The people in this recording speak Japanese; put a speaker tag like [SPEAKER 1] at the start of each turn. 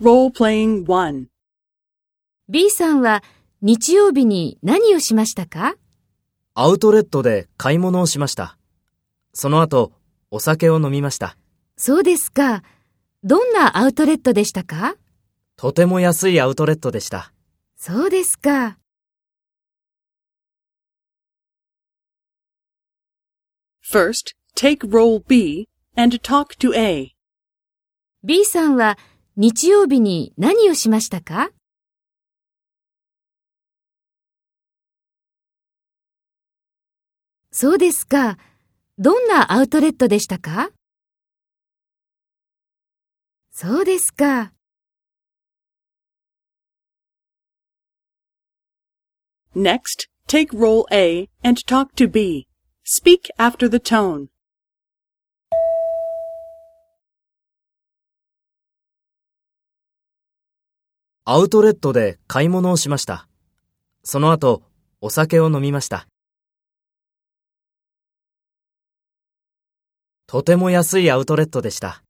[SPEAKER 1] B
[SPEAKER 2] さんは日曜日に何をしましたか？
[SPEAKER 3] アウトレットで買い物をしました。その後、お酒を飲みました。
[SPEAKER 2] そうですか。どんなアウトレットでしたか？
[SPEAKER 3] とても安いアウトレットでした。
[SPEAKER 2] そうですか。
[SPEAKER 1] First, take role B and talk to A.
[SPEAKER 2] B さんは日曜日に何をしましたかそうですか。どんなアウトレットでしたかそうですか。
[SPEAKER 1] Next, take role A and talk to B. Speak after the tone.
[SPEAKER 3] アウトレットで買い物をしました。その後、お酒を飲みました。とても安いアウトレットでした。